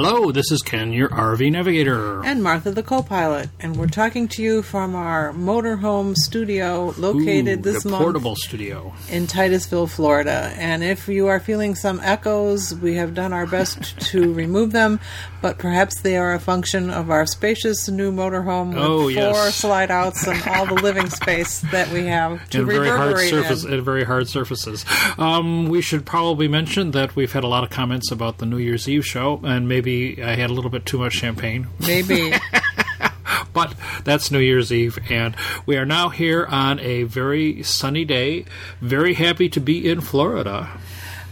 Hello, this is Ken, your RV navigator. And Martha, the co pilot. And we're talking to you from our motorhome studio located Ooh, this the month portable studio. in Titusville, Florida. And if you are feeling some echoes, we have done our best to remove them, but perhaps they are a function of our spacious new motorhome with Oh, four yes. slide outs and all the living space that we have to and very hard reverberate surface in. and very hard surfaces. Um, we should probably mention that we've had a lot of comments about the New Year's Eve show, and maybe I had a little bit too much champagne. Maybe. But that's New Year's Eve, and we are now here on a very sunny day. Very happy to be in Florida.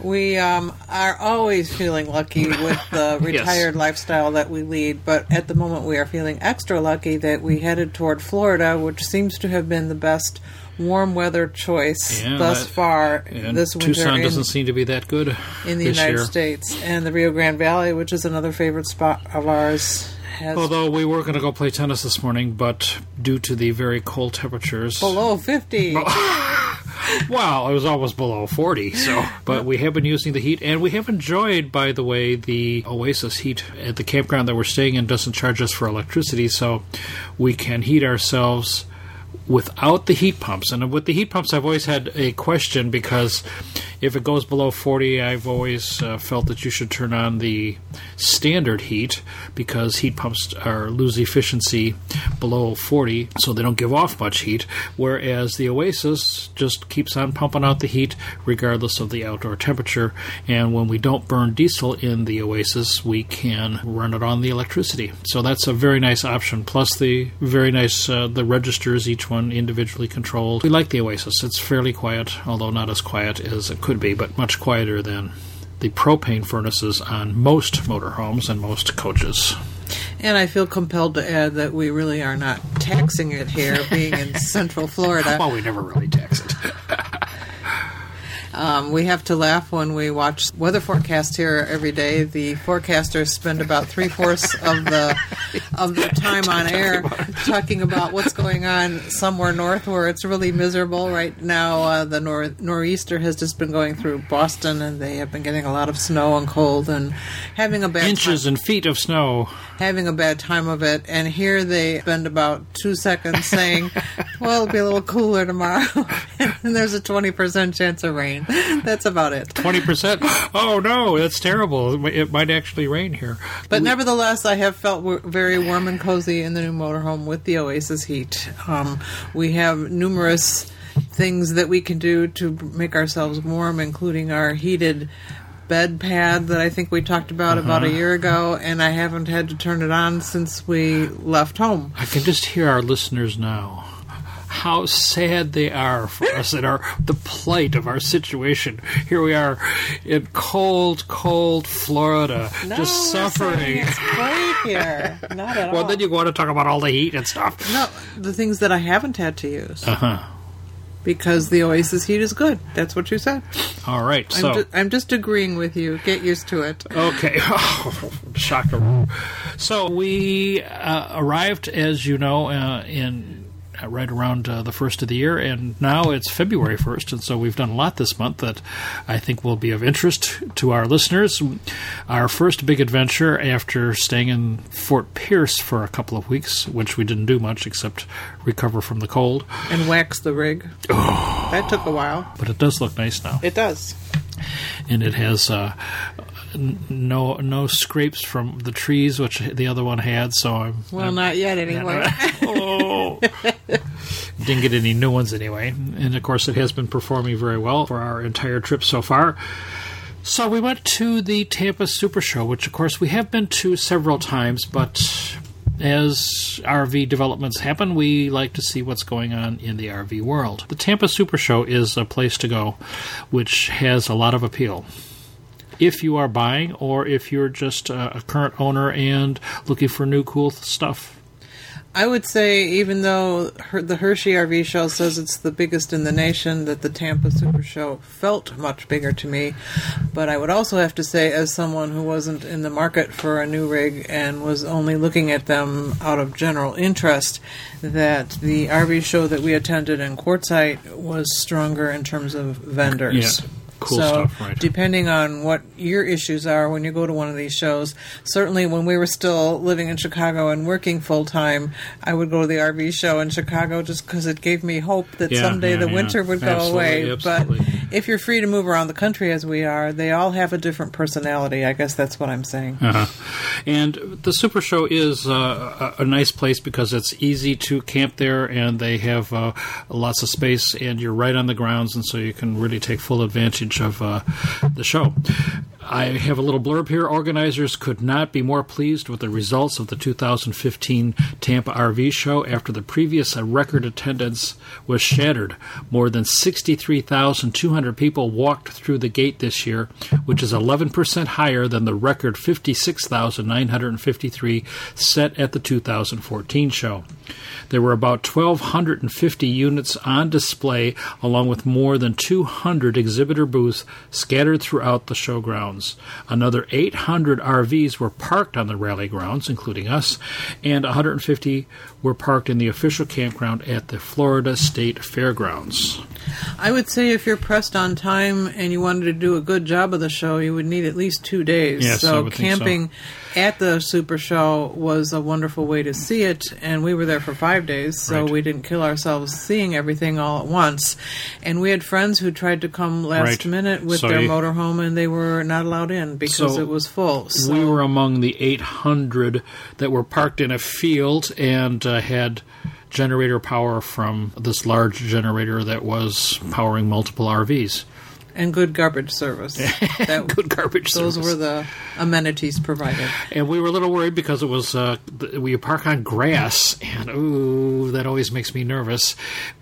We um, are always feeling lucky with the retired lifestyle that we lead, but at the moment we are feeling extra lucky that we headed toward Florida, which seems to have been the best warm weather choice Yeah, thus that- far this winter Tucson in, doesn't seem to be that good in the United year. States. And the Rio Grande Valley, which is another favorite spot of ours, has Although we were going to go play tennis this morning, but due to the very cold temperatures, below 50. Well, it was almost below 40, so. But we have been using the heat, and we have enjoyed, by the way, the Oasis heat at the campground that we're staying in doesn't charge us for electricity, so we can heat ourselves without the heat pumps. And with the heat pumps, I've always had a question because if it goes below 40, I've always uh, felt that you should turn on the standard heat because heat pumps are lose efficiency below 40, so they don't give off much heat. Whereas the Oasis just keeps on pumping out the heat regardless of the outdoor temperature. And when we don't burn diesel in the Oasis, we can run it on the electricity. So that's a very nice option. Plus the very nice uh, the registers, each one individually controlled. We like the Oasis. It's fairly quiet, although not as quiet as it could be, but much quieter than the propane furnaces on most motorhomes and most coaches. And I feel compelled to add that we really are not taxing it here, being in Central Florida. Well, we never really tax it. Um, we have to laugh when we watch weather forecast here every day. The forecasters spend about three fourths of the of their time on air talking about what's going on somewhere north where it's really miserable right now. Uh, the nor- nor'easter has just been going through Boston, and they have been getting a lot of snow and cold and having a bad Inches time, and feet of snow. Having a bad time of it. And here they spend about two seconds saying, "Well, it'll be a little cooler tomorrow," and there's a twenty percent chance of rain. That's about it. Twenty percent. Oh no, that's terrible. It might- actually rain here. But nevertheless, I have felt w- very warm and cozy in the new motorhome with the Oasis heat. Um, we have numerous things that we can do to make ourselves warm, including our heated bed pad that I think we talked about about a year ago, and I haven't had to turn it on since we left home. I can just hear our listeners now. How sad they are for us and our the plight of our situation. Here we are in cold, cold Florida, just No, we're suffering. It's great here. Not at Well, all. then you want to talk about all the heat and stuff. no, the things that I haven't had to use. Uh huh. Because the Oasis heat is good. That's what you said. All right. I'm, So ju- I'm just agreeing with you. Get used to it. Okay, shocker. So we uh, arrived, as you know, uh, in right around uh, the first of the year, and now it's February first, and so we've done a lot this month that I think will be of interest to our listeners. Our first big adventure after staying in Fort Pierce for a couple of weeks, which we didn't do much except recover from the cold, And wax the rig. That took a while. but it does look nice now. It does. and it has uh, no no scrapes from the trees, which the other one had. So I'm Well, I'm- not yet anyway. didn't get any new ones anyway. And of course, it has been performing very well for our entire trip so far. So we went to the Tampa Super Show, which of course we have been to several times, but as RV developments happen, we like to see what's going on in the RV world. The Tampa Super Show is a place to go, which has a lot of appeal. If you are buying, or if you're just a current owner and looking for new cool stuff. I would say, even though her, the Hershey RV show says it's the biggest in the nation, that the Tampa Super Show felt much bigger to me. But I would also have to say, as someone who wasn't in the market for a new rig and was only looking at them out of general interest, that the RV show that we attended in Quartzsite was stronger in terms of vendors. Yeah. Cool so, stuff, right. depending on what your issues are when you go to one of these shows, certainly when we were still living in Chicago and working full time, I would go to the RV show in Chicago just because it gave me hope that Yeah, someday yeah, the yeah. winter would go away. absolutely. But if you're free to move around the country as we are, they all have a different personality. I guess that's what I'm saying. Uh-huh. And the Super Show is uh, a, a nice place because it's easy to camp there, and they have uh, lots of space, and you're right on the grounds, and so you can really take full advantage of uh, the show. I have a little blurb here. Organizers could not be more pleased with the results of the 2015 Tampa RV show after the previous uh, record attendance was shattered. More than 63,200 people walked through the gate this year, which is 11% higher than the record 56,953 set at the 2014 show. There were about 1,250 units on display, along with more than 200 exhibitor booths scattered throughout the show grounds. Another 800 RVs were parked on the rally grounds, including us, and 150 were parked in the official campground at the Florida State Fairgrounds. I would say if you're pressed on time and you wanted to do a good job of the show, you would need at least two days. Yes, so think so. camping at the Super Show was a wonderful way to see it, and we were there for five days, so Right. we didn't kill ourselves seeing everything all at once. And we had friends who tried to come last Right. minute with So their you- motorhome, and they were not allowed in because So it was full. So we were among the 800 that were parked in a field and uh, had generator power from this large generator that was powering multiple RVs. And good garbage service. That, Good garbage those service. were the amenities provided. And we were a little worried because it was uh, we park on grass, and ooh, that always makes me nervous.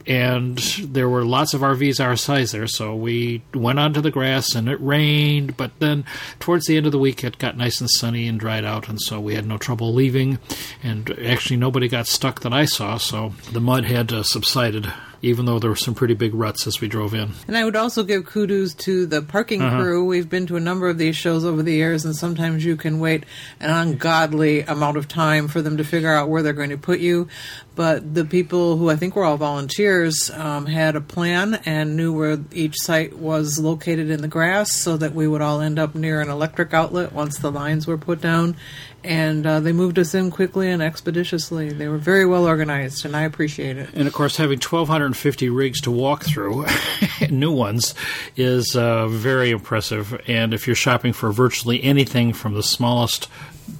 And there were lots of RVs our size there, so we went onto the grass, and it rained. But then towards the end of the week, it got nice and sunny and dried out, and so we had no trouble leaving. And actually, nobody got stuck that I saw, so the mud had uh, subsided. Even though there were some pretty big ruts as we drove in. And I would also give kudos to the parking Uh-huh. crew. We've been to a number of these shows over the years, and sometimes you can wait an ungodly amount of time for them to figure out where they're going to put you. But the people who I think were all volunteers um, had a plan and knew where each site was located in the grass so that we would all end up near an electric outlet once the lines were put down. And uh, they moved us in quickly and expeditiously. They were very well organized, and I appreciate it. And of course, having 1,250 rigs to walk through, new ones, is uh, very impressive. And if you're shopping for virtually anything from the smallest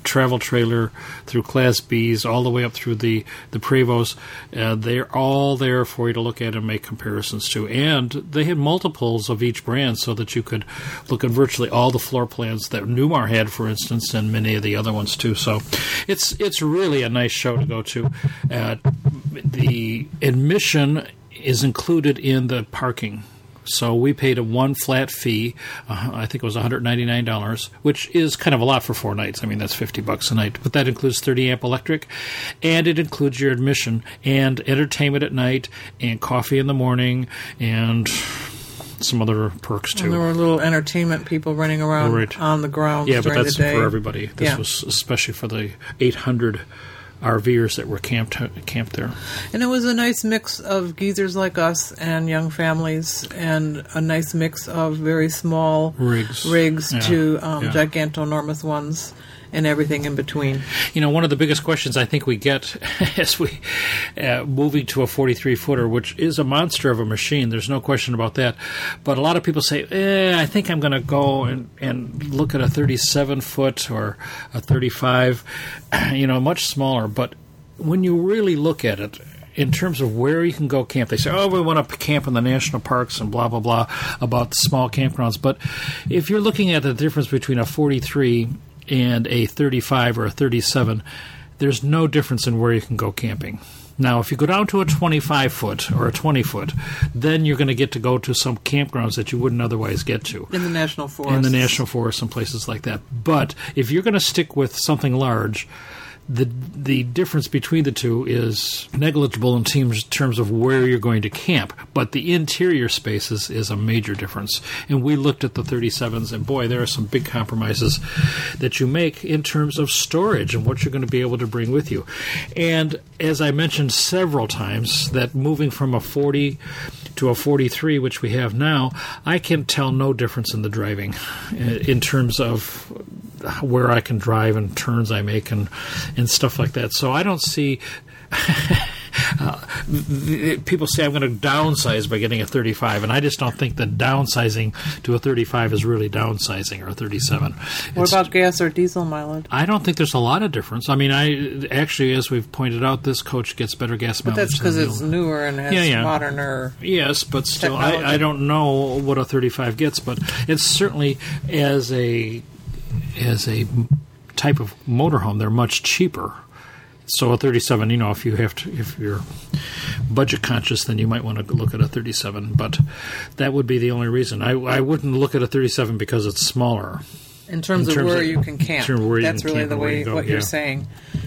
travel trailer through Class Bs all the way up through the, the Prevosts, uh, they're all there for you to look at and make comparisons to. And they had multiples of each brand so that you could look at virtually all the floor plans that Newmar had, for instance, and many of the other ones too. So it's, it's really a nice show to go to. Uh, the admission is included in the parking. So we paid a one flat fee. Uh, I think it was $199, which is kind of a lot for four nights. I mean, that's 50 bucks a night. But that includes 30 amp electric, and it includes your admission and entertainment at night, and coffee in the morning, and some other perks too. And there were little entertainment people running around Right. on the grounds Yeah, but that's for everybody. This Yeah. was especially for the 800 RVers that were camped camped there. And it was a nice mix of geezers like us and young families, and a nice mix of very small Rigs. rigs Yeah, to um, yeah. gigantonormous ones, and everything in between. You know, one of the biggest questions I think we get as we uh, moving to a 43 footer, which is a monster of a machine. There's no question about that. But a lot of people say, eh, I think I'm going to go and, and look at a 37 foot or a 35, you know, much smaller. But when you really look at it, in terms of where you can go camp, they say, "Oh, we want to camp in the national parks and blah blah blah about small campgrounds." But if you're looking at the difference between a 43 and a 35 or a 37, there's no difference in where you can go camping. Now, if you go down to a 25 foot or a 20 foot, then you're going to get to go to some campgrounds that you wouldn't otherwise get to In the national forest. in the national forest and places like that. But if you're going to stick with something large, the the difference between the two is negligible in terms terms of where you're going to camp, but the interior spaces is a major difference. And we looked at the 37s, and boy, there are some big compromises that you make in terms of storage and what you're going to be able to bring with you. And as I mentioned several times, that moving from a 40 to a 43, which we have now, I can tell no difference in the driving uh, in terms of where I can drive and turns I make and and stuff like that. So I don't see. Uh, people say I'm going to downsize by getting a 35, and I just don't think that downsizing to a 35 is really downsizing or a 37. What It's- about gas or diesel mileage? I don't think there's a lot of difference. I mean, I actually, as we've pointed out, this coach gets better gas But mileage. But that's because it's newer and has Yeah, yeah. moderner. Yes, but still, I, I don't know what a 35 gets, but it's certainly as a as a type of motorhome, they're much cheaper. So a 37, you know, if you have to, if you're budget conscious, then you might want to look at a 37. But that would be the only reason. I, I wouldn't look at a 37 because it's smaller. In terms, In of where of- you can camp. in terms of where you That's really the way go, what yeah. you're saying.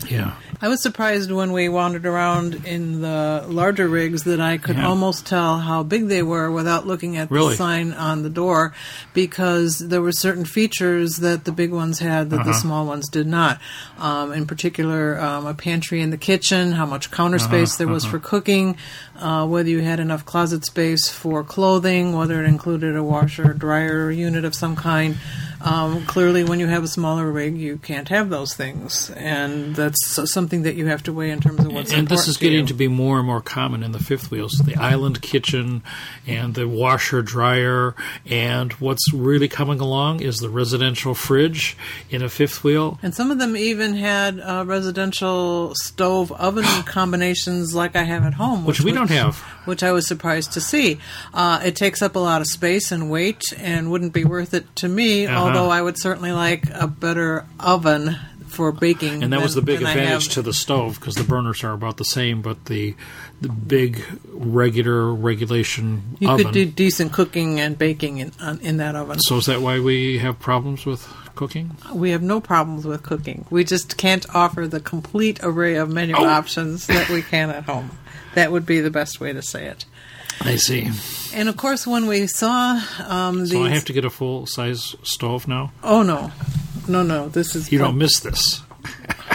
Yeah. I was surprised when we wandered around in the larger rigs that I could Yeah. almost tell how big they were without looking at Really? the sign on the door because there were certain features that the big ones had that the Uh-huh. small ones did not. Um, in particular, um, a pantry in the kitchen, how much counter Uh-huh, space there was for cooking, uh, whether you had enough closet space for clothing, whether it included a washer dryer unit of some kind. Um, clearly, when you have a smaller rig, you can't have those things, and that's something that you have to weigh in terms of what's important and this is getting you. to be more and more common in the fifth wheels the island kitchen and the washer dryer and what's really coming along is the residential fridge in a fifth wheel And some of them even had uh, residential stove oven combinations like I have at home, which we don't have Which I was surprised to see. Uh, it takes up a lot of space and weight, and wouldn't be worth it to me. Uh-huh. Although I would certainly like a better oven for baking. and that was the big advantage to the stove because the burners are about the same but the the big regular regulation You oven could do decent cooking and baking in on, in that oven. so is that why we have problems with cooking We have no problems with cooking. We just can't offer the complete array of menu Oh. options that we can at home. That would be the best way to say it. I see And of course, when we saw um, these, so i have to get a full size stove now oh no, no, no, this is you don't miss this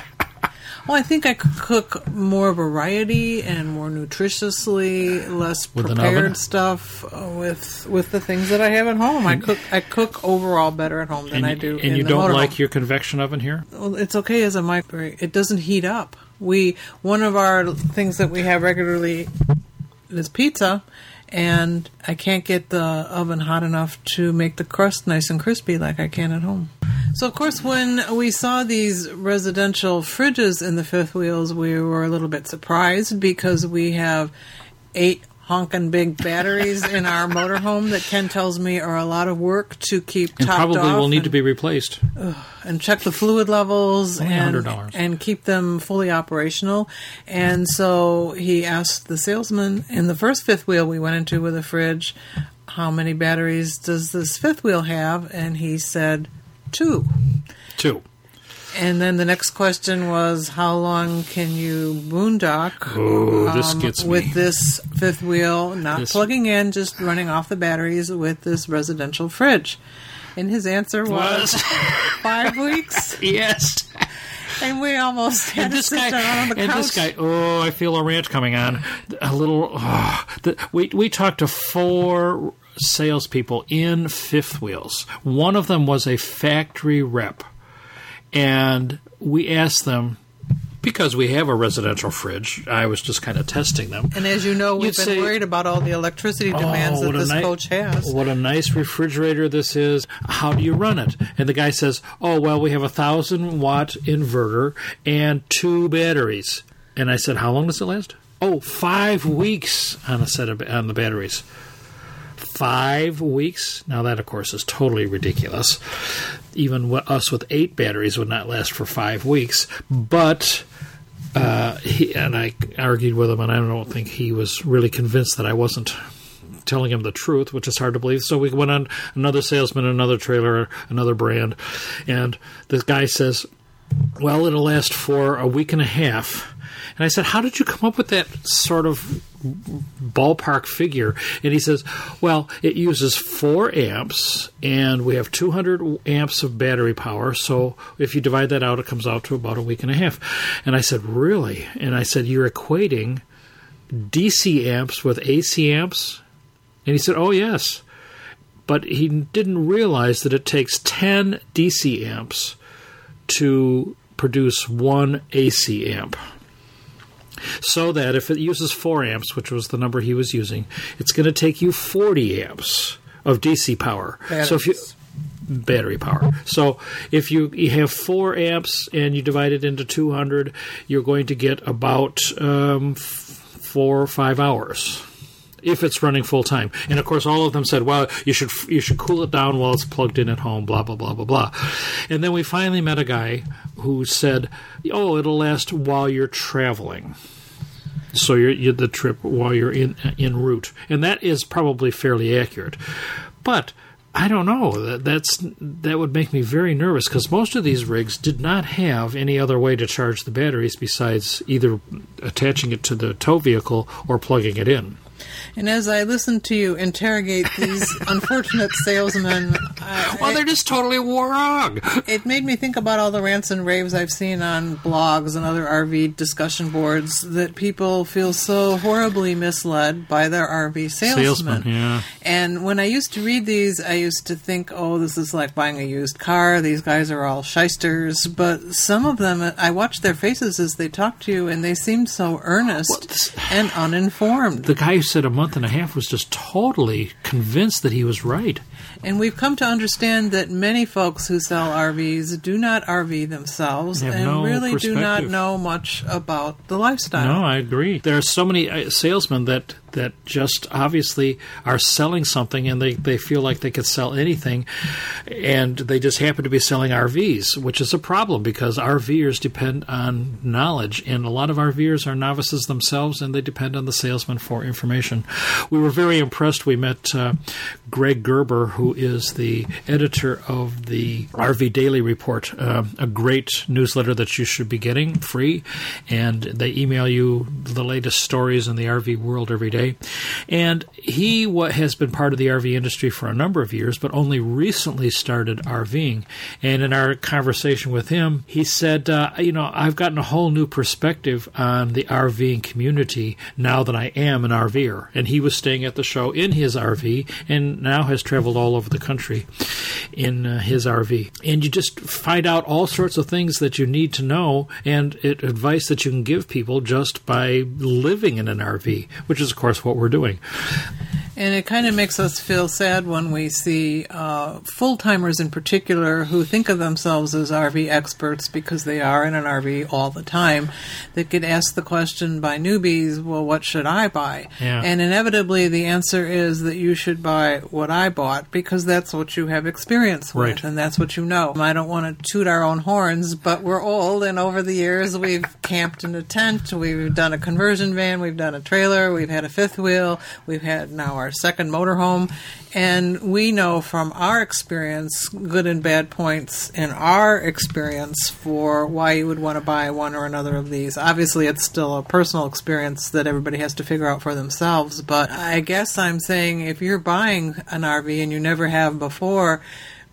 Well, I think I could cook more variety and more nutritiously, less prepared stuff uh, with with the things that I have at home. I cook I cook overall better at home than and, I do. and you don't like your convection oven here Well, it's okay as a microwave. It doesn't heat up. We one of our things that we have regularly is pizza, and I can't get the oven hot enough to make the crust nice and crispy like I can at home. So of course, when we saw these residential fridges in the fifth wheels, we were a little bit surprised because we have eight honking big batteries in our motorhome that Ken tells me are a lot of work to keep and probably will need to be replaced and check the fluid levels and, $100. and keep them fully operational. And so he asked the salesman in the first fifth wheel we went into with a fridge, how many batteries does this fifth wheel have? And he said two. too. And then the next question was, how long can you boondock this um, gets with me. this fifth wheel, not This- plugging in, just running off the batteries with this residential fridge? And his answer was Was five weeks. yes. And we almost had And to this guy, down on the and couch. this guy. Oh, I feel a rant coming on. A little. Oh, the, we we talked to four salespeople in fifth wheels. One of them was a factory rep, and we asked them because we have a residential fridge. I was just kind of testing them. and as you know, we've You'd been say- worried about all the electricity oh, demands Oh, that this ni- coach has. What a nice refrigerator this is. How do you run it? And the guy says, Oh, well, we have a thousand watt inverter and two batteries. And I said, How long does it last? Oh, five weeks on a set of on the batteries. Five weeks. Now that, of course, is totally ridiculous. Even us with eight batteries would not last for five weeks. But uh, he and I argued with him, and I don't think he was really convinced that I wasn't telling him the truth, which is hard to believe. So we went on another salesman, another trailer, another brand, and this guy says, well, it'll last for a week and a half. And I said, How did you come up with that sort of ballpark figure? And he says, Well, it uses four amps, and we have 200 amps of battery power. So if you divide that out, it comes out to about a week and a half. And I said, Really? And I said, You're equating DC amps with AC amps? And he said, Oh, yes. But he didn't realize that it takes 10 DC amps to produce one AC amp. So that if it uses 4 amps, which was the number he was using, it's going to take you 40 amps of DC power. So if you battery power. So if you, you have 4 amps and you divide it into 200, you're going to get about um, 4 or 5 hours if it's running full time. And of course, all of them said, "Well, you should you should cool it down while it's plugged in at home." Blah blah blah blah blah. And then we finally met a guy who said, "Oh, it'll last while you're traveling." So you're, you're the trip while you're in en route, and that is probably fairly accurate. But I don't know. That that's that would make me very nervous because most of these rigs did not have any other way to charge the batteries besides either attaching it to the tow vehicle or plugging it in. And as I listen to you interrogate these unfortunate salesmen, I, Well, they're just totally wrong. it made me think about all the rants and raves I've seen on blogs and other RV discussion boards that people feel so horribly misled by their RV salesmen. Salesman, yeah. And when I used to read these, I used to think, oh, this is like buying a used car. These guys are all shysters. But some of them, I watched their faces as they talked to you, and they seemed so earnest and uninformed. The guy said a month and a half was just totally convinced that he was right. And we've come to understand that many folks who sell RVs do not RV themselves and no really do not know much about the lifestyle. No, I agree. There are so many uh, salesmen that that just obviously are selling something and they, they feel like they could sell anything and they just happen to be selling RVs, which is a problem because RVers depend on knowledge and a lot of RVers are novices themselves and they depend on the salesman for information. We were very impressed. We met uh, Greg Gerber, who is the editor of the RV Daily Report, uh, a great newsletter that you should be getting free, and they email you the latest stories in the RV world every day. And he wa has been part of the RV industry for a number of years, but only recently started RVing. And in our conversation with him, he said, uh, "You know, I've gotten a whole new perspective on the RVing community now that I am an RVer." And he was staying at the show in his RV, and now has traveled all over the country in uh, his RV. And you just find out all sorts of things that you need to know, and it, advice that you can give people just by living in an RV, which is, of course, what we're doing. And it kind of makes us feel sad when we see uh, full timers in particular who think of themselves as RV experts because they are in an RV all the time that get asked the question by newbies, well, what should I buy? Yeah. And inevitably the answer is that you should buy what I bought because that's what you have experience with Right. and that's what you know. I don't want to toot our own horns, but we're old and over the years we've camped in a tent, we've done a conversion van, we've done a trailer, we've had a fifth wheel, we've had now our second motorhome, and we know from our experience good and bad points in our experience for why you would want to buy one or another of these. Obviously, it's still a personal experience that everybody has to figure out for themselves, but I guess I'm saying if you're buying an RV and you never have before,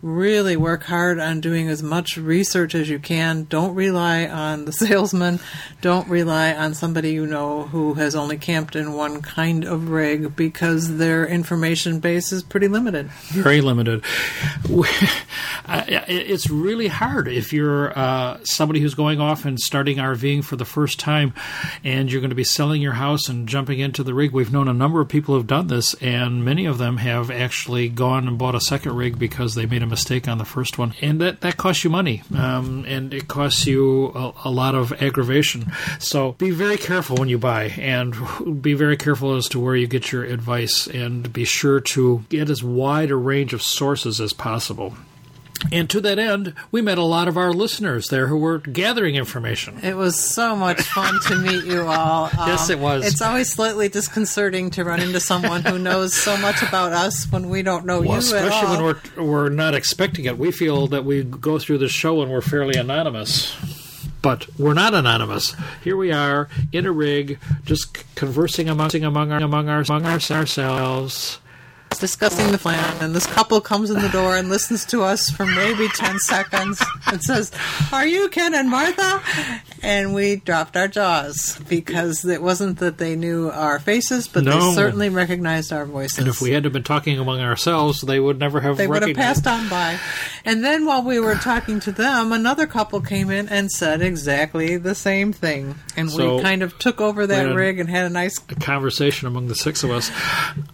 really work hard on doing as much research as you can. Don't rely on the salesman. Don't rely on somebody you know who has only camped in one kind of rig because their information base is pretty limited. very limited. It's really hard if you're uh, somebody who's going off and starting RVing for the first time, and you're going to be selling your house and jumping into the rig. We've known a number of people who've done this, and many of them have actually gone and bought a second rig because they made a mistake on the first one, and that that costs you money, um, and it costs you a, a lot of aggravation. So be very careful when you buy, and be very careful as to where you get your advice, and be sure to get as wide a range of sources as possible. And to that end, we met a lot of our listeners there who were gathering information. It was so much fun to meet you all. Um, Yes, it was. It's always slightly disconcerting to run into someone who knows so much about us when we don't know Well, you at especially when we're we're not expecting it. We feel that we go through the show and we're fairly anonymous. But we're not anonymous. Here we are in a rig, just conversing among among our, among, our, among our, ourselves. Discussing the plan, and this couple comes in the door and listens to us for maybe 10 seconds and says, Are you Ken and Martha? And we dropped our jaws because it wasn't that they knew our faces, but No. they certainly recognized our voices. And if we had to been talking among ourselves, they would never have they would have passed on by. And then while we were talking to them, another couple came in and said exactly the same thing. And So, we kind of took over that rig and had a nice, a conversation among the six of us.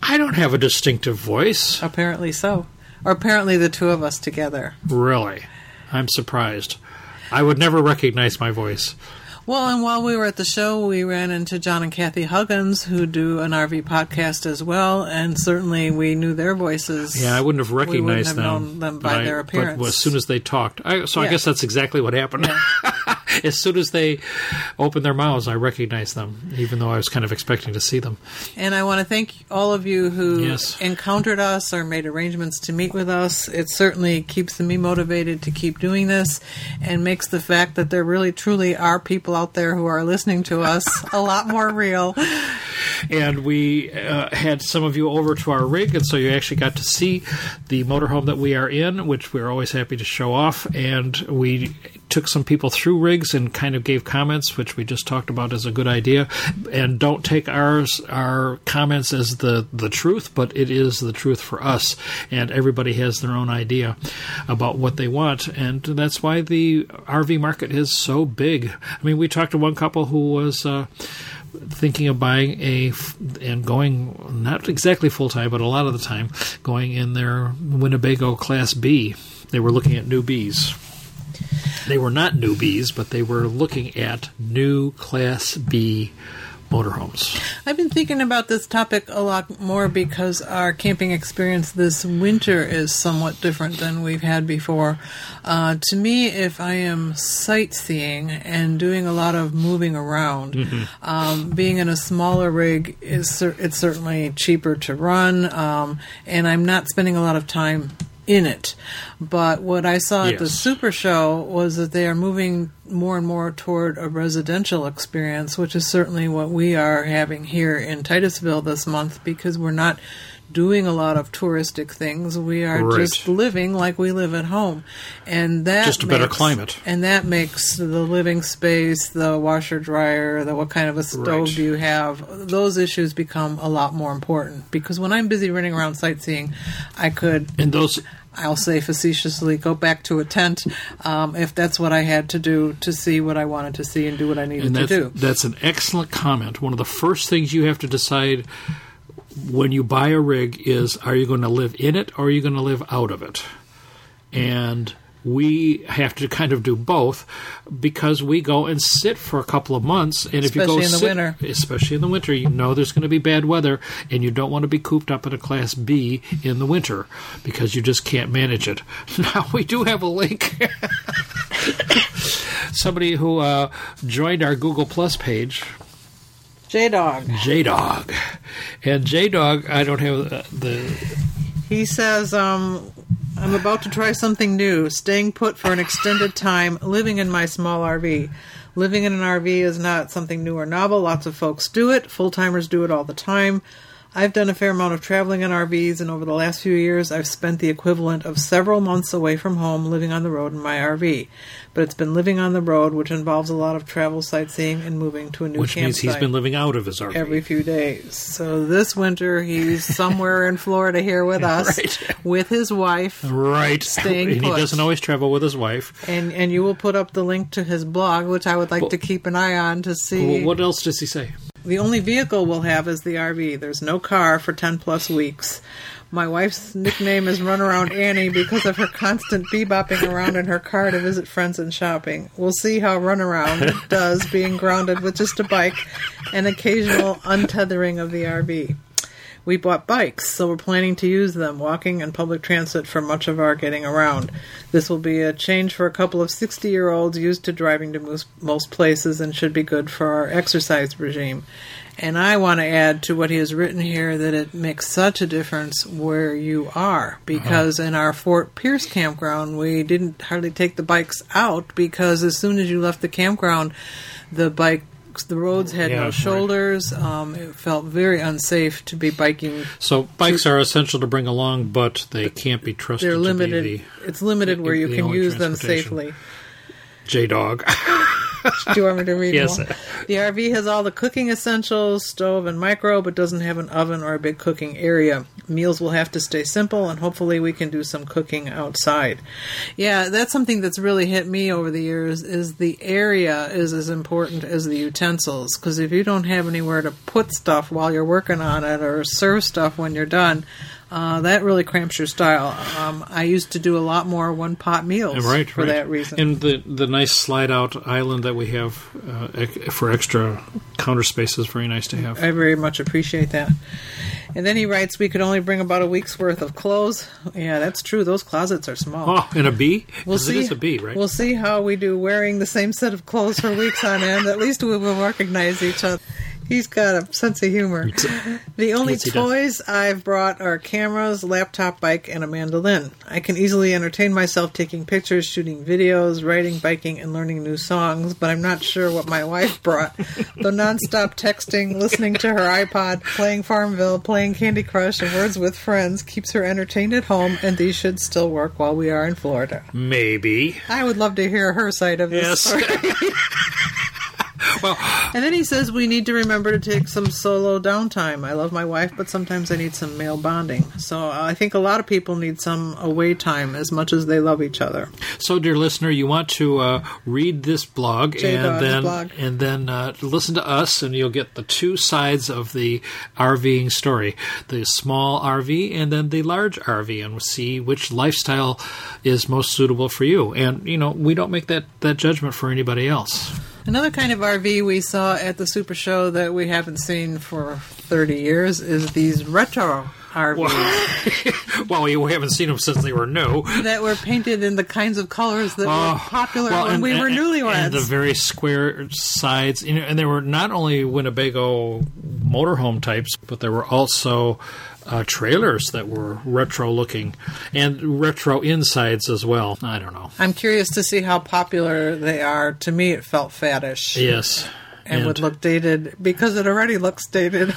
I don't have a distinctive voice. apparently so. Or apparently the two of us together. Really. I'm surprised. I would never recognize my voice. Well, and while we were at the show, we ran into John and Kathy Huggins, who do an RV podcast as well, and certainly we knew their voices. Yeah, I wouldn't have wouldn't recognized have them, known them but by I- their but appearance. as soon as they talked, I, so I guess that's exactly what happened. as soon as they opened their mouths, I recognized them, even though I was kind of expecting to see them. And I want to thank all of you who Yes. encountered us or made arrangements to meet with us. It certainly keeps me motivated to keep doing this and makes the fact that there really truly are people out there who are listening to us a lot more real. and we uh, had some of you over to our rig, and so you actually got to see the motorhome that we are in, which we're always happy to show off. And we took some people through rigs and kind of gave comments, which we just talked about as a good idea. And don't take ours our comments as the the truth, but it is the truth for us. And everybody has their own idea about what they want, and that's why the RV market is so big. I mean, we talked to one couple who was. Uh, thinking of buying a and going not exactly full time, but a lot of the time going in their Winnebago Class B. They were looking at new Bs. They were not new Bs, but they were looking at new Class B motorhomes. I've been thinking about this topic a lot more because our camping experience this winter is somewhat different than we've had before. Uh, to me, if I am sightseeing and doing a lot of moving around, um, being in a smaller rig is cer- it's certainly cheaper to run, um, and I'm not spending a lot of time in it. But what I saw at the Super Show was that they are moving more and more toward a residential experience, which is certainly what we are having here in Titusville this month because we're not doing a lot of touristic things. We are Right. just living like we live at home. And that Just a better climate. And that makes the living space, the washer dryer, the what kind of a stove Right. do you have, those issues become a lot more important because when I'm busy running around sightseeing, I could And those I'll say facetiously, go back to a tent um, if that's what I had to do to see what I wanted to see and do what I needed and to do. that's an excellent comment. One of the first things you have to decide when you buy a rig is are you going to live in it or are you going to live out of it? And we have to kind of do both because we go and sit for a couple of months, and if you go Especially in the sit- winter. especially in the winter, you know there's going to be bad weather, and you don't want to be cooped up in a Class B in the winter because you just can't manage it. Now we do have a link. Somebody who uh, joined our Google Plus page J Dog. J Dog. And J Dog, I don't have uh, the. He says, um, I'm about to try something new, staying put for an extended time, living in my small RV. Living in an RV is not something new or novel. Lots of folks do it. Full timers do it all the time. I've done a fair amount of traveling in RVs, and over the last few years, I've spent the equivalent of several months away from home living on the road in my RV. But it's been living on the road, which involves a lot of travel, sightseeing, and moving to a new Which campsite means he's been living out of his RV. every few days. So this winter, he's somewhere in Florida here with us, Right. with his wife, right. Staying and he put. doesn't always travel with his wife. and and you will put up the link to his blog, which I would like to keep an eye on to see. Well, what else does he say? The only vehicle we'll have is the RV. There's no car for 10 plus weeks. My wife's nickname is Runaround Annie because of her constant bebopping around in her car to visit friends and shopping. We'll see how Runaround does being grounded with just a bike and occasional untethering of the RV. We bought bikes, so we're planning to use them, walking and public transit for much of our getting around. This will be a change for a couple of 60 year olds used to driving to most, most places and should be good for our exercise regime. And I want to add to what he has written here that it makes such a difference where you are. Uh-huh. Because in our Fort Pierce campground, we didn't hardly take the bikes out because as soon as you left the campground, the bike. The roads had Yeah, no right. shoulders. Um, it felt very unsafe to be biking. So bikes are essential to bring along, but they can't be trusted They're to limited. be it's limited where you the can use them safely. J Dog. Do you want me to read Yes. more? The RV has all the cooking essentials, stove and micro, but doesn't have an oven or a big cooking area. Meals will have to stay simple, and hopefully we can do some cooking outside. Yeah, that's something that's really hit me over the years. Is the area is as important as the utensils? Because if you don't have anywhere to put stuff while you're working on it, or serve stuff when you're done. Uh, that really cramps your style. Um, I used to do a lot more one pot meals right, for right. that reason. And the the nice slide out island that we have uh, for extra counter space is very nice to have. I very much appreciate that. And then he writes, we could only bring about a week's worth of clothes. Yeah, that's true. Those closets are small. Oh, and a bee? we'll see. It is a bee, right? We'll see how we do wearing the same set of clothes for weeks on end. At least we will recognize each other. He's got a sense of humor. The only Yes, he does. toys I've brought are cameras, laptop, bike, and a mandolin. I can easily entertain myself taking pictures, shooting videos, writing, biking, and learning new songs, but I'm not sure what my wife brought. The nonstop texting, listening to her iPod, playing Farmville, playing Candy Crush, and Words with Friends keeps her entertained at home, and these should still work while we are in Florida. Maybe. I would love to hear her side of this Yes. story. well, And then he says we need to remember to take some solo downtime. I love my wife, but sometimes I need some male bonding. So I think a lot of people need some away time as much as they love each other. so dear listener, you want to uh, read this blog and then blog. and then uh, listen to us, and you'll get the two sides of the RVing story: the small RV and then the large RV, and we'll see which lifestyle is most suitable for you. And you know, we don't make that that judgment for anybody else. Another kind of RV we saw at the Super Show that we haven't seen for 30 years is these retro RVs well, we haven't seen them since they were new. that were painted in the kinds of colors that were Oh, popular well, when and- we were and- newlyweds. And the very square sides, you know, and they were not only Winnebago motorhome types, but there were also uh, trailers that were retro looking and retro insides as well. I don't know. I'm curious to see how popular they are. To me, it felt faddish. Yes. and, would look dated because it already looks dated.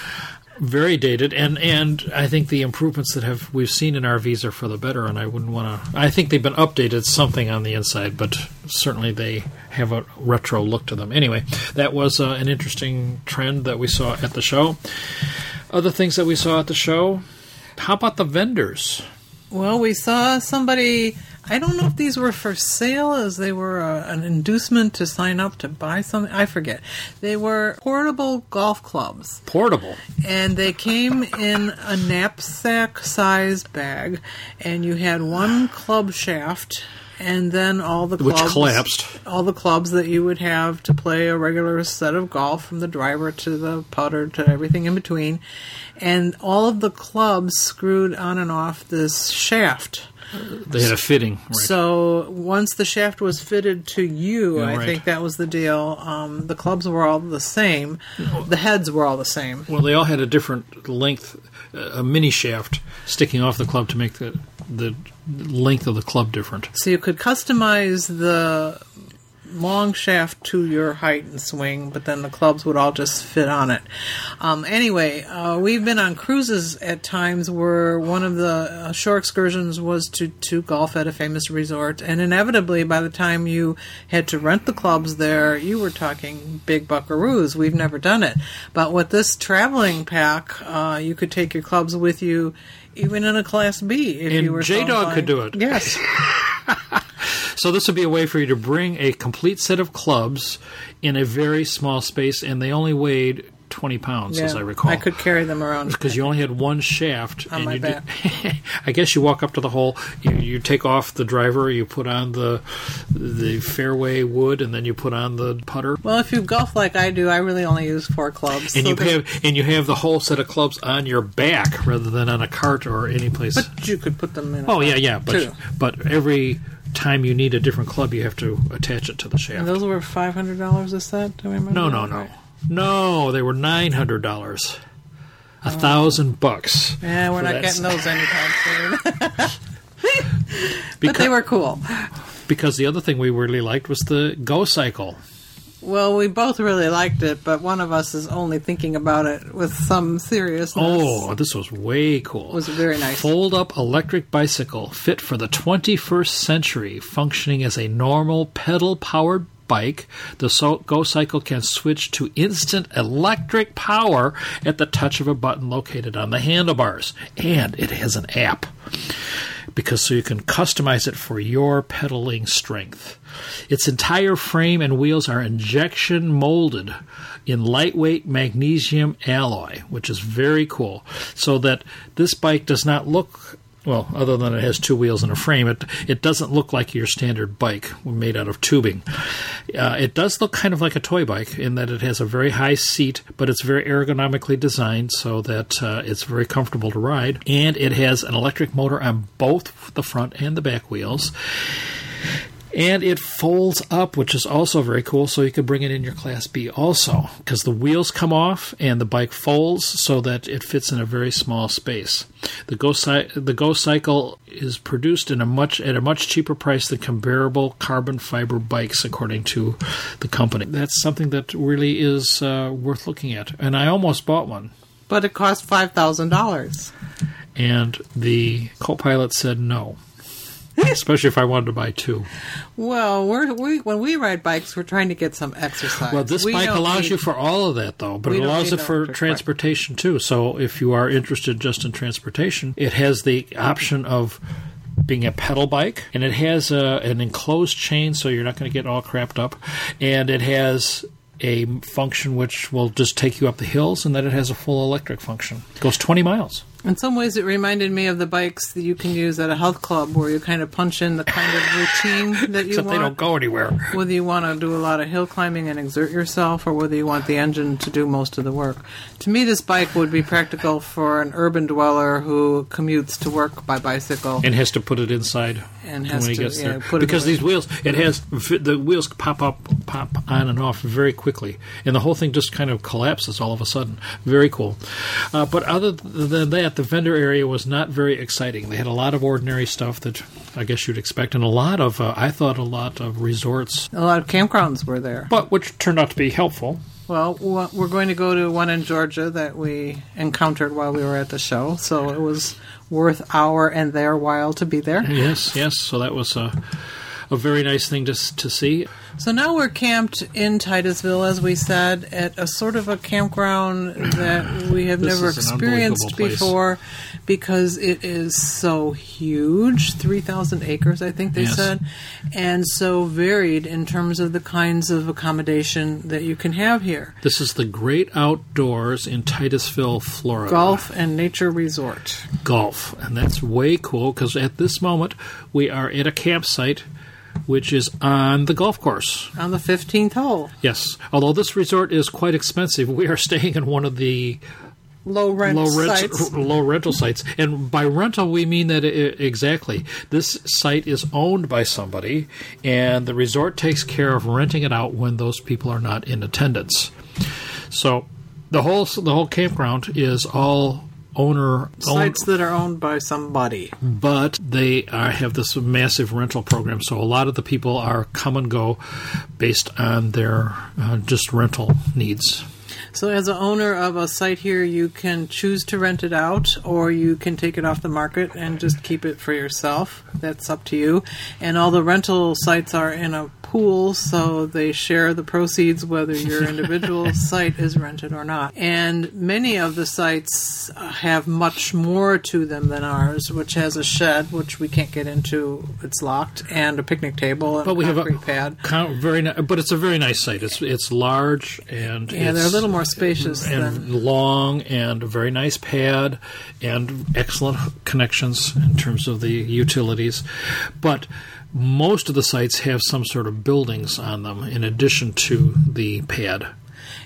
very dated and and I think the improvements that have we've seen in RVs are for the better and I wouldn't want to I think they've been updated something on the inside but certainly they have a retro look to them anyway that was uh, an interesting trend that we saw at the show other things that we saw at the show how about the vendors Well, we saw somebody. I don't know if these were for sale, as they were uh, an inducement to sign up to buy something. I forget. They were portable golf clubs, portable and they came in a knapsack size bag, and you had one club shaft. And then all the Which clubs, collapsed. all the clubs that you would have to play a regular set of golf, from the driver to the putter to everything in between, and all of the clubs screwed on and off this shaft. they had a fitting right So once the shaft was fitted to you, Yeah, I right. think that was the deal. Um, the clubs were all the same. The heads were all the same. well they all had a different length a mini shaft sticking off the club to make the the length of the club different So you could customize the long shaft to your height and swing, but then the clubs would all just fit on it. Um, anyway, uh, we've been on cruises at times where one of the uh, shore excursions was to, to golf at a famous resort, and inevitably, by the time you had to rent the clubs there, you were talking big buckaroos. We've never done it, but with this traveling pack, uh, you could take your clubs with you. Even in a Class B, if And you were J-Dog could do it. Yes, So this would be a way for you to bring a complete set of clubs in a very small space, and they only weighed 20 pounds, as I recall. I could carry them around. because you only had one shaft. On my you back. I guess you walk up to the hole, you, you take off the driver, you put on the the fairway wood, and then you put on the putter. Well, if you golf like I do, I really only use four clubs. And so you have and you have the whole set of clubs on your back rather than on a cart or any place. But you could put them in. a oh yeah, yeah, but too. but every time you need a different club, you have to attach it to the shaft. And those were five hundred dollars a set. Do I remember? No, no, no, right? No. They were nine hundred dollars, a thousand bucks. Yeah, we're not that getting those anytime soon. but Because, they were cool. because the other thing we really liked was the Gocycle. Well, we both really liked it, but one of us is only thinking about it with some seriousness. Oh, this was way cool. It was very nice. Fold up electric bicycle fit for the 21st century, functioning as a normal pedal powered bike. The so- Gocycle can switch to instant electric power at the touch of a button located on the handlebars. And it has an app. Because so you can customize it for your pedaling strength. Its entire frame and wheels are injection molded in lightweight magnesium alloy, which is very cool. So that this bike does not look well, other than it has two wheels and a frame, it it doesn't look like your standard bike made out of tubing. Uh, it does look kind of like a toy bike in that it has a very high seat, but it's very ergonomically designed so that uh, it's very comfortable to ride, and it has an electric motor on both the front and the back wheels. And it folds up, which is also very cool. So you can bring it in your Class B also, because the wheels come off and the bike folds so that it fits in a very small space. The Go the Gocycle is produced in a much at a much cheaper price than comparable carbon fiber bikes, according to the company. That's something that really is uh, worth looking at. And I almost bought one, But it cost five thousand dollars. and the co-pilot said no. Especially if I wanted to buy two. Well, we're, we when we ride bikes, we're trying to get some exercise. Well, this We bike allows need- you for all of that, though, but it allows it for electric bike. transportation too. So if you are interested just in transportation, it has the option of being a pedal bike, and it has a, an enclosed chain, so you're not going to get all crapped up, and it has a function which will just take you up the hills, and then it has a full electric function. It goes 20 miles. In some ways, it reminded me of the bikes that you can use at a health club, where you kind of punch in the kind of routine that you Except want. they don't go anywhere. whether you want to do a lot of hill climbing and exert yourself, or whether you want the engine to do most of the work. To me, this bike would be practical for an urban dweller who commutes to work by bicycle. and has to put it inside And has when he gets yeah, there because these wheels it has the wheels pop up pop on and off very quickly and the whole thing just kind of collapses all of a sudden very cool uh, but other than that the vendor area was not very exciting they had a lot of ordinary stuff that i guess you'd expect and a lot of uh, i thought a lot of resorts a lot of campgrounds were there. but which turned out to be helpful Well, we're going to go to one in Georgia that we encountered while we were at the show, so it was worth our and their while to be there. yes yes so that was a, a very nice thing to, to see So now we're camped in Titusville, as we said, at a sort of a campground that we have never experienced before because it is so huge 3,000 acres, I think they Yes. said, and so varied in terms of the kinds of accommodation that you can have here. this is the great outdoors in titusville florida Golf and nature resort. golf, and that's way cool because at this moment we are at a campsite which is on the golf course. On the 15th hole. Yes, although this resort is quite expensive, we are staying in one of the Low rent low rent sites. low rental sites, and by rental we mean that i- exactly. This site is owned by somebody, and the resort takes care of renting it out when those people are not in attendance. So the whole the whole campground is all owner own, Sites that are owned by somebody. but they are, have this massive rental program. So a lot of the people are come and go based on their uh, just rental needs. So, as an owner of a site here, you can choose to rent it out, or you can take it off the market and just keep it for yourself. That's up to you. And all the rental sites are in a pool, so they share the proceeds whether your individual site is rented or not. And many of the sites uh, have much more to them than ours, which has a shed, which we can't get into, it's locked, and a picnic table and But we a have a pad. Count, very, ni- but it's a very nice site. It's it's large and Yeah, they're a little more spacious and than long and a very nice pad and excellent connections in terms of the utilities. But most of the sites have some sort of buildings on them in addition to the pad.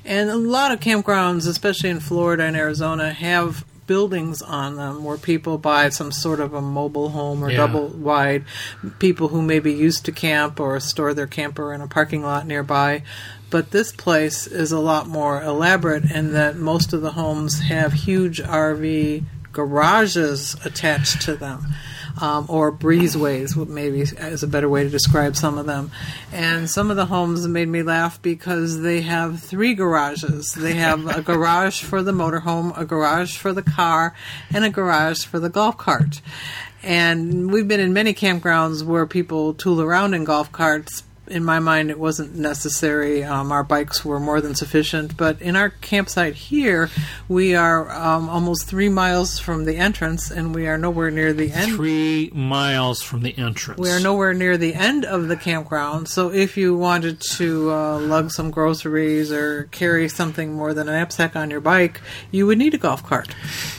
And a lot of campgrounds, especially in Florida and Arizona, have buildings on them where people buy some sort of a mobile home or Yeah. double wide. People who maybe used to camp or store their camper in a parking lot nearby. But this place is a lot more elaborate in that most of the homes have huge RV garages attached to them. Um, or breezeways, maybe is a better way to describe some of them. And some of the homes made me laugh because they have three garages. They have a garage for the motorhome, a garage for the car, and a garage for the golf cart. And we've been in many campgrounds where people tool around in golf carts. In my mind, it wasn't necessary. Um, our bikes were more than sufficient. But in our campsite here, we are um, almost three miles from the entrance, and we are nowhere near the end. Three miles from the entrance. We are nowhere near the end of the campground, so if you wanted to uh, lug some groceries or carry something more than a knapsack on your bike, you would need a golf cart.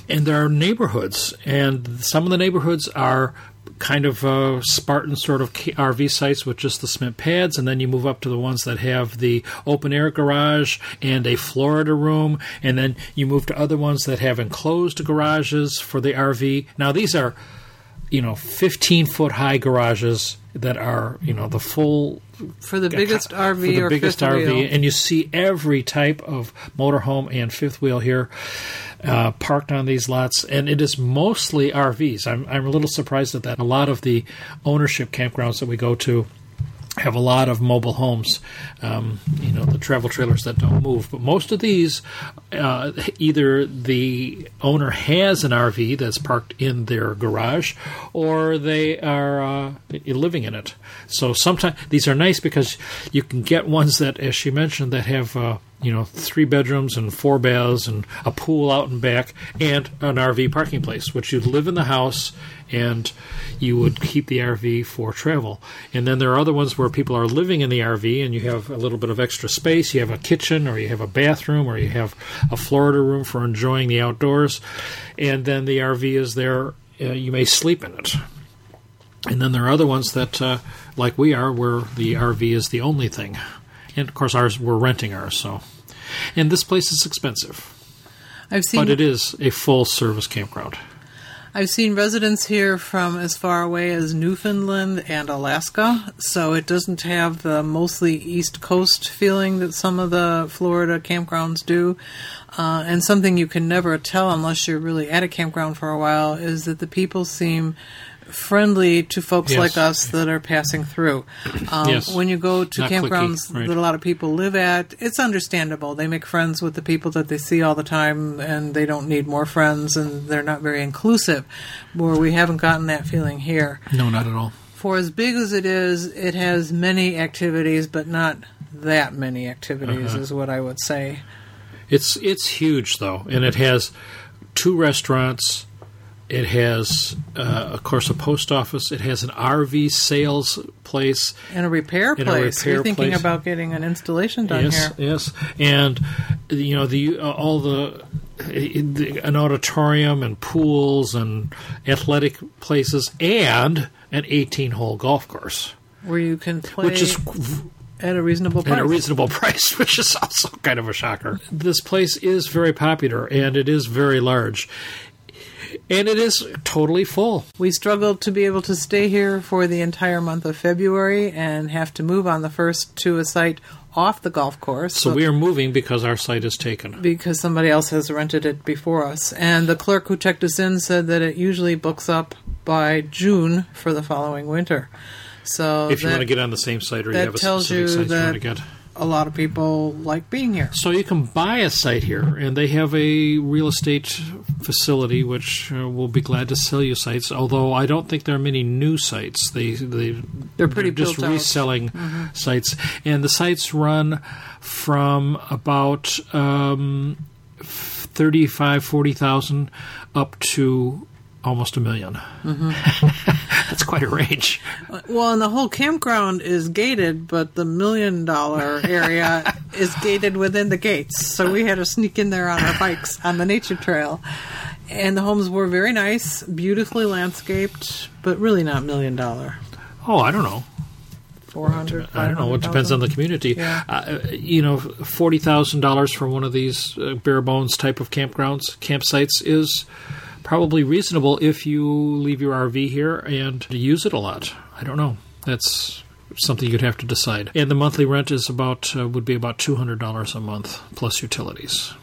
and there are neighborhoods, and some of the neighborhoods are kind of uh, Spartan sort of RV sites with just the cement pads, and then you move up to the ones that have the open air garage and a Florida room, and then you move to other ones that have enclosed garages for the RV. Now these are, you know, 15 foot high garages that are, you know, the full For the biggest RV for the or biggest RV, wheel. and you see every type of motorhome and fifth wheel here uh, parked on these lots, and it is mostly RVs. I'm I'm a little surprised at that. A lot of the ownership campgrounds that we go to have a lot of mobile homes, um, you know, the travel trailers that don't move. But most of these, uh, either the owner has an RV that's parked in their garage, or they are uh, living in it. So sometimes these are nice because you can get ones that, as she mentioned, that have. Uh, you know, three bedrooms and four baths and a pool out and back and an RV parking place, which you'd live in the house and you would keep the RV for travel. And then there are other ones where people are living in the RV and you have a little bit of extra space. You have a kitchen or you have a bathroom or you have a Florida room for enjoying the outdoors. And then the RV is there. Uh, you may sleep in it. And then there are other ones that, uh, like we are, where the RV is the only thing. And of course, ours we're renting ours. So, and this place is expensive, I've seen but it is a full service campground. I've seen residents here from as far away as Newfoundland and Alaska, so it doesn't have the mostly East Coast feeling that some of the Florida campgrounds do. Uh, and something you can never tell unless you're really at a campground for a while is that the people seem friendly to folks Yes. like us that are passing through. Um, Yes. When you go to Not campgrounds right. that a lot of people live at, it's understandable. They make friends with the people that they see all the time, and they don't need more friends, and they're not very inclusive. Where we haven't gotten that feeling here. No, not at all. For as big as it is, it has many activities, but not that many activities, Uh-huh. is what I would say. It's it's huge though, and it has two restaurants. It has, uh, of course, a post office. It has an RV sales place. And a repair And a place. repair You're thinking place. about getting an installation done yes, here. yes, and you know the uh, all the, the an auditorium and pools and athletic places and an 18 hole golf course, Where you can play which is at a reasonable price. at a reasonable price, which is also kind of a shocker. This place is very popular and it is very large. And it is totally full. We struggled to be able to stay here for the entire month of February and have to move on the first to a site off the golf course. So we are moving because our site is taken. because somebody else has rented it before us. And the clerk who checked us in said that it usually books up by June for the following winter. So If you that, want to get on the same site or you have a tells specific you site you want to get. A lot of people like being here. So you can buy a site here, and they have a real estate facility, which uh, will be glad to sell you sites. Although I don't think there are many new sites. They they They're pretty just built out. reselling sites, and the sites run from about um, 35, 40,000 up to almost a 1000000 That's quite a range. Well, and the whole campground is gated, but the million dollar area is gated within the gates. So we had to sneak in there on our bikes on the nature trail. And the homes were very nice, beautifully landscaped, but really not million dollar. Oh, I don't know. 400 I don't know. It depends on the community. Yeah. Uh, you know, forty thousand dollars for one of these uh, bare bones type of campgrounds, campsites is probably reasonable if you leave your RV here and use it a lot. I don't know. That's something you'd have to decide. And the monthly rent is about uh, would be about two hundred dollars a month plus utilities.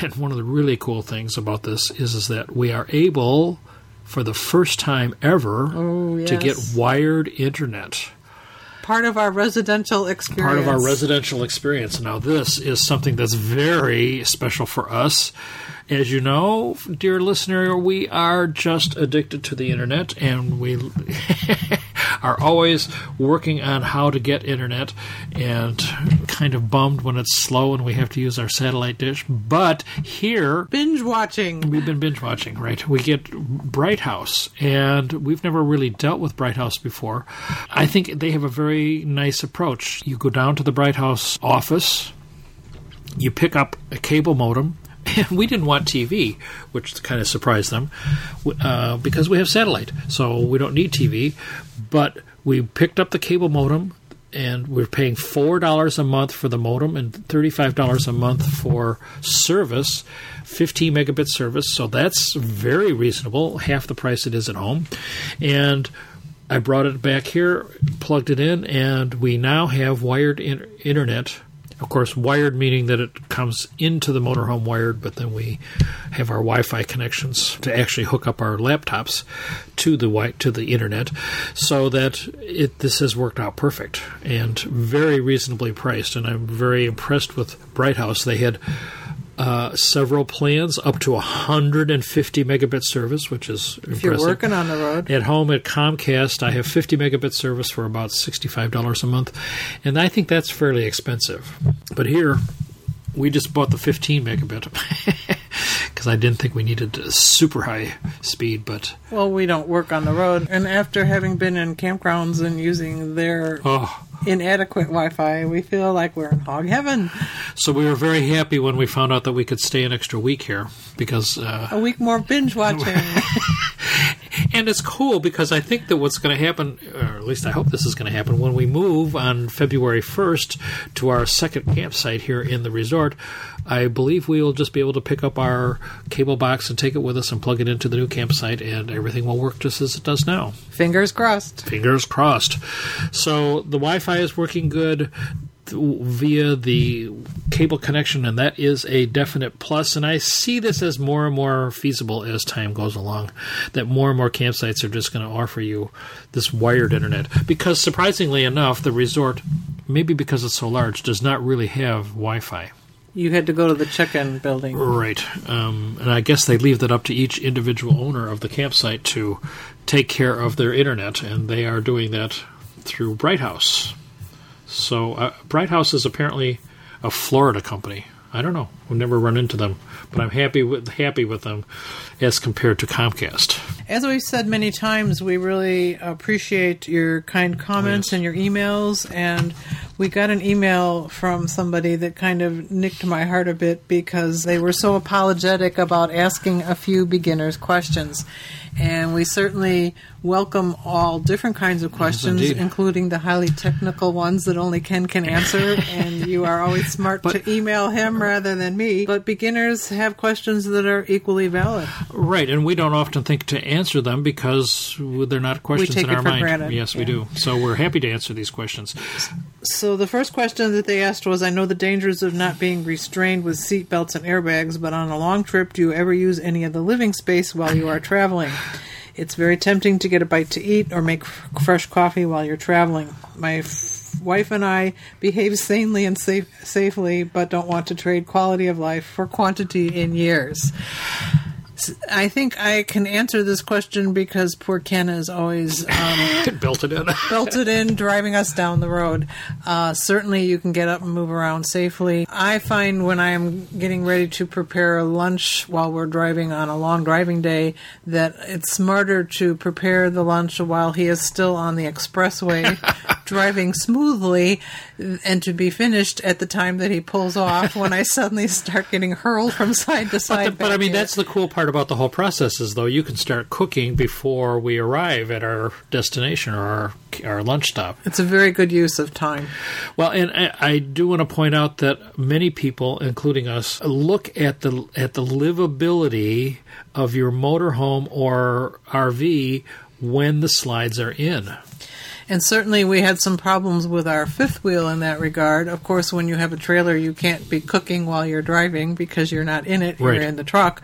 And one of the really cool things about this is is that we are able, for the first time ever, Oh, to get wired internet Part of our residential experience. part of our residential experience. Now, this is something that's very special for us. As you know, dear listener, we are just addicted to the internet and we are always working on how to get internet and kind of bummed when it's slow and we have to use our satellite dish. But here, Binge watching. We've been binge watching, right? We get Bright House, and we've never really dealt with Bright House before. I think they have a very nice approach. You go down to the Bright House office, you pick up a cable modem. We didn't want TV, which kind of surprised them, uh, because we have satellite, so we don't need TV. But we picked up the cable modem, and we're paying four dollars a month for the modem and thirty-five dollars a month for service, fifteen megabit service. So that's very reasonable, half the price it is at home, and. I brought it back here, plugged it in, and we now have wired in- internet. Of course, wired meaning that it comes into the motorhome wired, but then we have our Wi-Fi connections to actually hook up our laptops to the wi- to the internet, so that it this has worked out perfect and very reasonably priced. And I'm very impressed with Bright House. They had uh, several plans up to 150 megabit service, which is If you're working on the road. At home at Comcast, I have 50 megabit service for about $65 a month, and I think that's fairly expensive. But here, we just bought the 15 megabit because I didn't think we needed super high speed, but Well, we don't work on the road. And after having been in campgrounds and using their oh. Inadequate Wi Fi, we feel like we're in hog heaven. So we were very happy when we found out that we could stay an extra week here because uh, A week more binge watching. and it's cool because I think that what's going to happen, or at least I hope this is going to happen, when we move on February 1st to our second campsite here in the resort, I believe we will just be able to pick up our cable box and take it with us and plug it into the new campsite, and everything will work just as it does now. Fingers crossed. Fingers crossed. So the Wi Fi is working good via the cable connection, and that is a definite plus. And I see this as more and more feasible as time goes along. That more and more campsites are just going to offer you this wired internet. Because surprisingly enough, the resort, maybe because it's so large, does not really have Wi Fi. You had to go to the check in building. Right. Um, and I guess they leave that up to each individual owner of the campsite to take care of their internet, and they are doing that through Bright House. So, uh, Bright House is apparently a Florida company. I don't know. We've never run into them, but I'm happy with happy with them as compared to Comcast. As we've said many times, we really appreciate your kind comments Yes. and your emails. And we got an email from somebody that kind of nicked my heart a bit because they were so apologetic about asking a few beginners questions. And we certainly welcome all different kinds of questions, indeed. including the highly technical ones that only Ken can answer. and you are always smart But- to email him rather than me. But beginners have questions that are equally valid. Right, and we don't often think to answer them because they're not questions take in it our for mind. granted. Yes, we Yeah. do. So we're happy to answer these questions. So the first question that they asked was, I know the dangers of not being restrained with seat belts and airbags, but on a long trip, do you ever use any of the living space while you are traveling? It's very tempting to get a bite to eat or make f- fresh coffee while you're traveling. My f- wife and I behave sanely and safe, safely, but don't want to trade quality of life for quantity in years. I think I can answer this question because poor Ken is always um, Built it in. belted in, driving us down the road. Uh, certainly, you can get up and move around safely. I find when I am getting ready to prepare lunch while we're driving on a long driving day that it's smarter to prepare the lunch while he is still on the expressway, driving smoothly, and to be finished at the time that he pulls off. When I suddenly start getting hurled from side to side. But, but I mean, here. that's the cool part about the whole process is though you can start cooking before we arrive at our destination or our, our lunch stop. it's a very good use of time. Well, and I, I do want to point out that many people, including us, look at the at the livability of your motorhome or RV when the slides are in. And certainly, we had some problems with our fifth wheel in that regard. Of course, when you have a trailer, you can't be cooking while you're driving because you're not in it, Right. you're in the truck.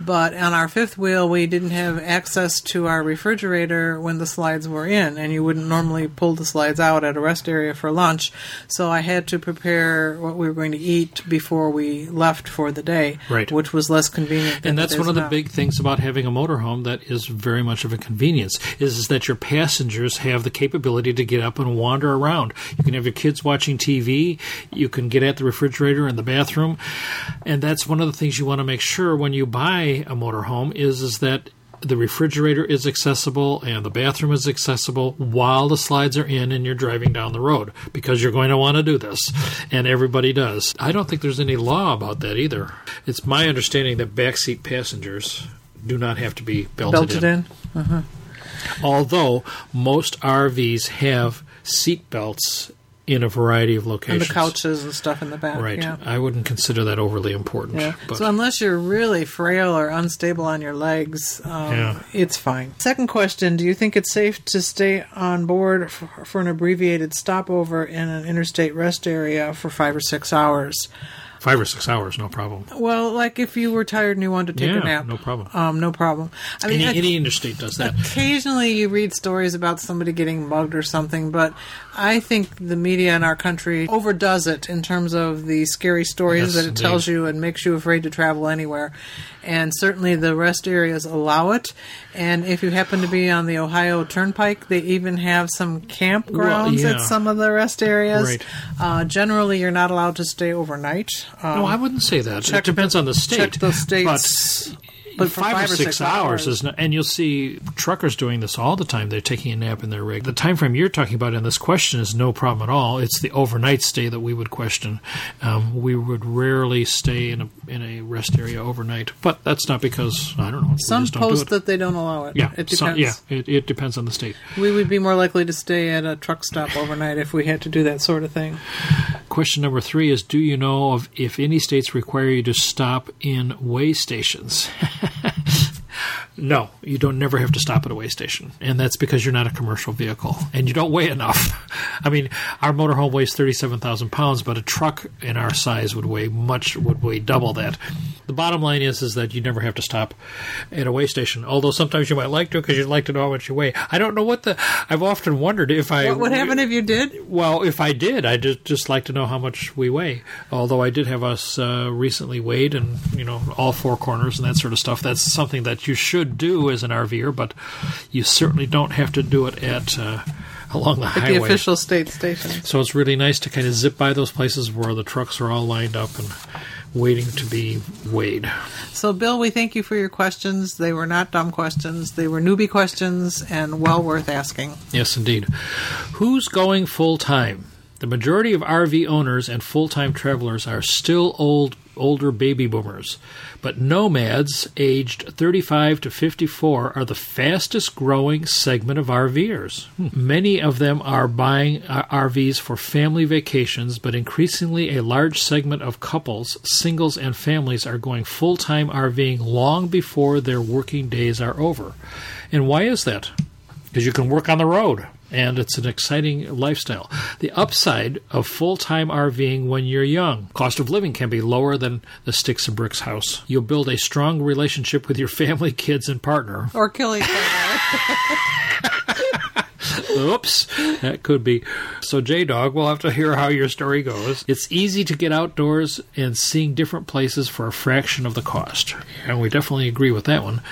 But on our fifth wheel, we didn't have access to our refrigerator when the slides were in, and you wouldn't normally pull the slides out at a rest area for lunch. So I had to prepare what we were going to eat before we left for the day, Right. which was less convenient. than And that's one of the big things about having a motorhome that is very much of a convenience is, is that your passengers have the capability to get up and wander around. You can have your kids watching TV, you can get at the refrigerator in the bathroom, and that's one of the things you want to make sure when you buy a motorhome is is that the refrigerator is accessible and the bathroom is accessible while the slides are in and you're driving down the road because you're going to want to do this and everybody does. I don't think there's any law about that either. It's my understanding that backseat passengers do not have to be belted, belted in. Uh-huh. Although most RVs have seat belts in a variety of And locations. the couches and stuff in the back. Right. Yeah. I wouldn't consider that overly important. Yeah. But So unless you're really frail or unstable on your legs, um, Yeah. it's fine. Second question: Do you think it's safe to stay on board for, for an abbreviated stopover in an interstate rest area for five or six hours? Five or six hours, no problem. Well, like if you were tired and you wanted to take Yeah, a nap, no problem. Um, no problem. I mean, Any, I- any interstate does that. Occasionally, you read stories about somebody getting mugged or something, but I think the media in our country overdoes it in terms of the scary stories Yes, that it tells you and makes you afraid to travel anywhere. And certainly, the rest areas allow it. And if you happen to be on the Ohio Turnpike, they even have some campgrounds Well, yeah. at some of the rest areas. Right. Uh, generally, you're not allowed to stay overnight. Um, No, I wouldn't say that. check it depends on the state. check the states. But, But for five, or six, hours, is not, and you'll see truckers doing this all the time. They're taking a nap in their rig. The time frame you're talking about in this question is no problem at all. It's the overnight stay that we would question. Um, we would rarely stay in a in a rest area overnight, but that's not because I don't know. some post that they don't allow it. yeah, it some- depends. yeah, it, it depends on the state. We would be more likely to stay at a truck stop overnight if we had to do that sort of thing. Question number three is Do you know of if any states require you to stop in way stations? no, you don't never have to stop at a way station. And that's because you're not a commercial vehicle and you don't weigh enough. I mean, our motorhome weighs 37,000 pounds, but a truck in our size would weigh much, would weigh double that. The bottom line is, is that you never have to stop at a way station, although sometimes you might like to because you'd like to know how much you weigh. I don't know what the, I've often wondered if I. What would happen if you did? Well, if I did, I'd just, just like to know how much we weigh. Although I did have us uh, recently weighed and, you know, all four corners and that sort of stuff. That's something that you should do as an RVer, but you certainly don't have to do it at uh, along the At highway. the official state station. So it's really nice to kind of zip by those places where the trucks are all lined up and waiting to be weighed. So, Bill, we thank you for your questions. They were not dumb questions, they were newbie questions and well worth asking. Yes, indeed. Who's going full time? The majority of RV owners and full time travelers are still old, older baby boomers, but nomads aged 35 to 54 are the fastest growing segment of RVers. Hmm. Many of them are buying uh, RVs for family vacations, but increasingly a large segment of couples, singles, and families are going full time RVing long before their working days are over. And why is that? because you can work on the road and it's an exciting lifestyle. The upside of full time RVing when you're young cost of living can be lower than the sticks and bricks house. You'll build a strong relationship with your family, kids, and partner. Or kill each other. Oops, that could be. So, J Dog, we'll have to hear how your story goes. It's easy to get outdoors and seeing different places for a fraction of the cost. And we definitely agree with that one.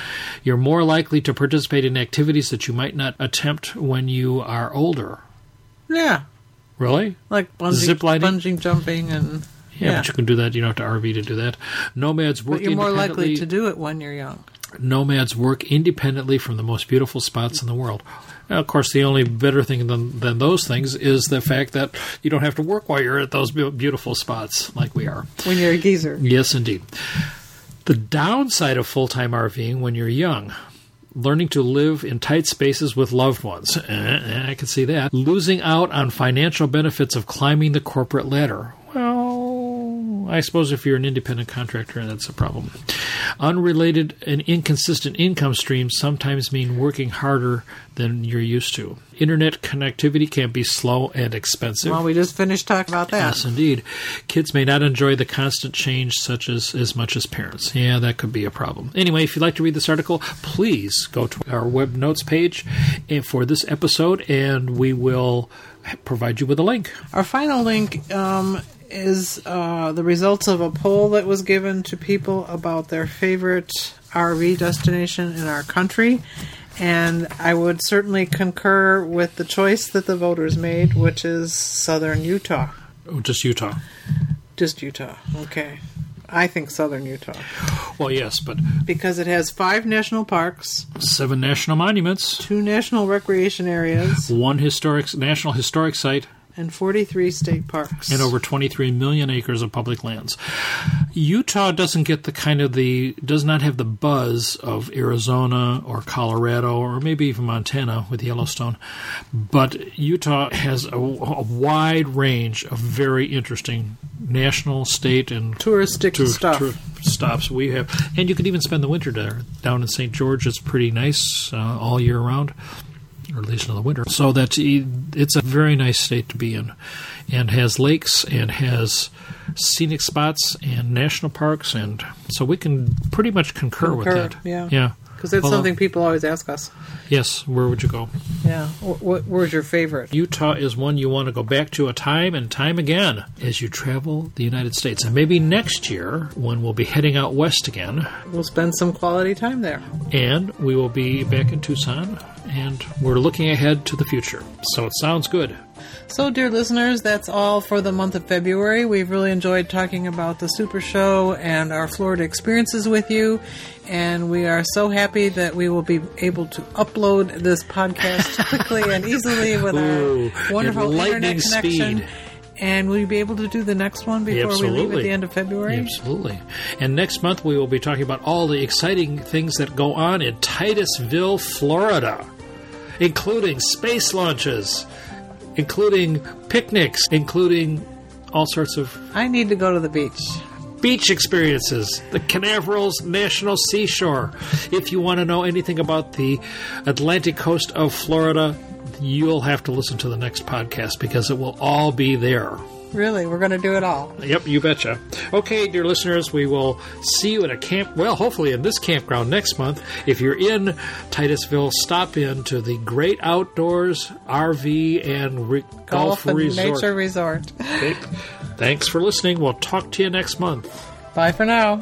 You're more likely to participate in activities that you might not attempt when you are older. Yeah, Really? like bungee, Zip lining? bungee jumping, and Yeah, Yeah. but you can do that. You don't have to RV to do that. Nomads work but you're more likely to do it when you're young. nomads work independently from the most beautiful spots in the world. Now, of course, the only better thing than, than those things is the fact that you don't have to work while you're at those beautiful spots like we are. When you're a geezer. Yes, indeed. The downside of full time RVing when you're young. Learning to live in tight spaces with loved ones. Eh, I can see that. Losing out on financial benefits of climbing the corporate ladder. I suppose if you're an independent contractor, that's a problem. Unrelated and inconsistent income streams sometimes mean working harder than you're used to. Internet connectivity can be slow and expensive. Well, we just finished talking about that. Yes, indeed. Kids may not enjoy the constant change such as as much as parents. Yeah, that could be a problem. Anyway, if you'd like to read this article, please go to our web notes page for this episode, and we will provide you with a link. Our final link um, is uh, the results of a poll that was given to people about their favorite RV destination in our country. And I would certainly concur with the choice that the voters made, which is southern Utah. Oh, just Utah. Just Utah. Okay. I think southern Utah. Well, yes, but Because it has five national parks, seven national monuments, two national recreation areas, one historic national historic site, and 43 state parks. and over 23 million acres of public lands. Utah doesn't get the kind of the does not have the buzz of Arizona or Colorado or maybe even Montana with Yellowstone, but Utah has a, a wide range of very interesting national, state, and touristic tour- stuff. tour stops we have, and you can even spend the winter there down in St. George. It's pretty nice uh, all year round or at least in the winter. So that it's a very nice state to be in, and has lakes and has scenic spots and national parks, and so we can pretty much concur, with that. yeah. yeah. Because that's something people always ask us. Yes. Where would you go? Yeah. What, where's your favorite? Utah is one you want to go back to a time and time again as you travel the United States, and maybe next year when we'll be heading out west again, We'll spend some quality time there. and we will be back in Tucson, and we're looking ahead to the future. So it sounds good. So, dear listeners, that's all for the month of February. We've really enjoyed talking about the Super Show and our Florida experiences with you. And we are so happy that we will be able to upload this podcast quickly and easily with Ooh, our wonderful internet connection. speed. And will you be able to do the next one before we leave at the end of February? Absolutely. And next month we will be talking about all the exciting things that go on in Titusville, Florida, including space launches, including picnics, including all sorts of I need to go to the beach. beach experiences, the Canaverals National Seashore. If you want to know anything about the Atlantic coast of Florida, you'll have to listen to the next podcast because it will all be there. Really, we're going to do it all. Yep, you betcha. Okay, dear listeners, we will see you at a camp. Well, hopefully in this campground next month. If you're in Titusville, stop in to the Great Outdoors RV and re- Golf, Golf and Resort. Nature Resort. Okay. Thanks for listening. We'll talk to you next month. Bye for now.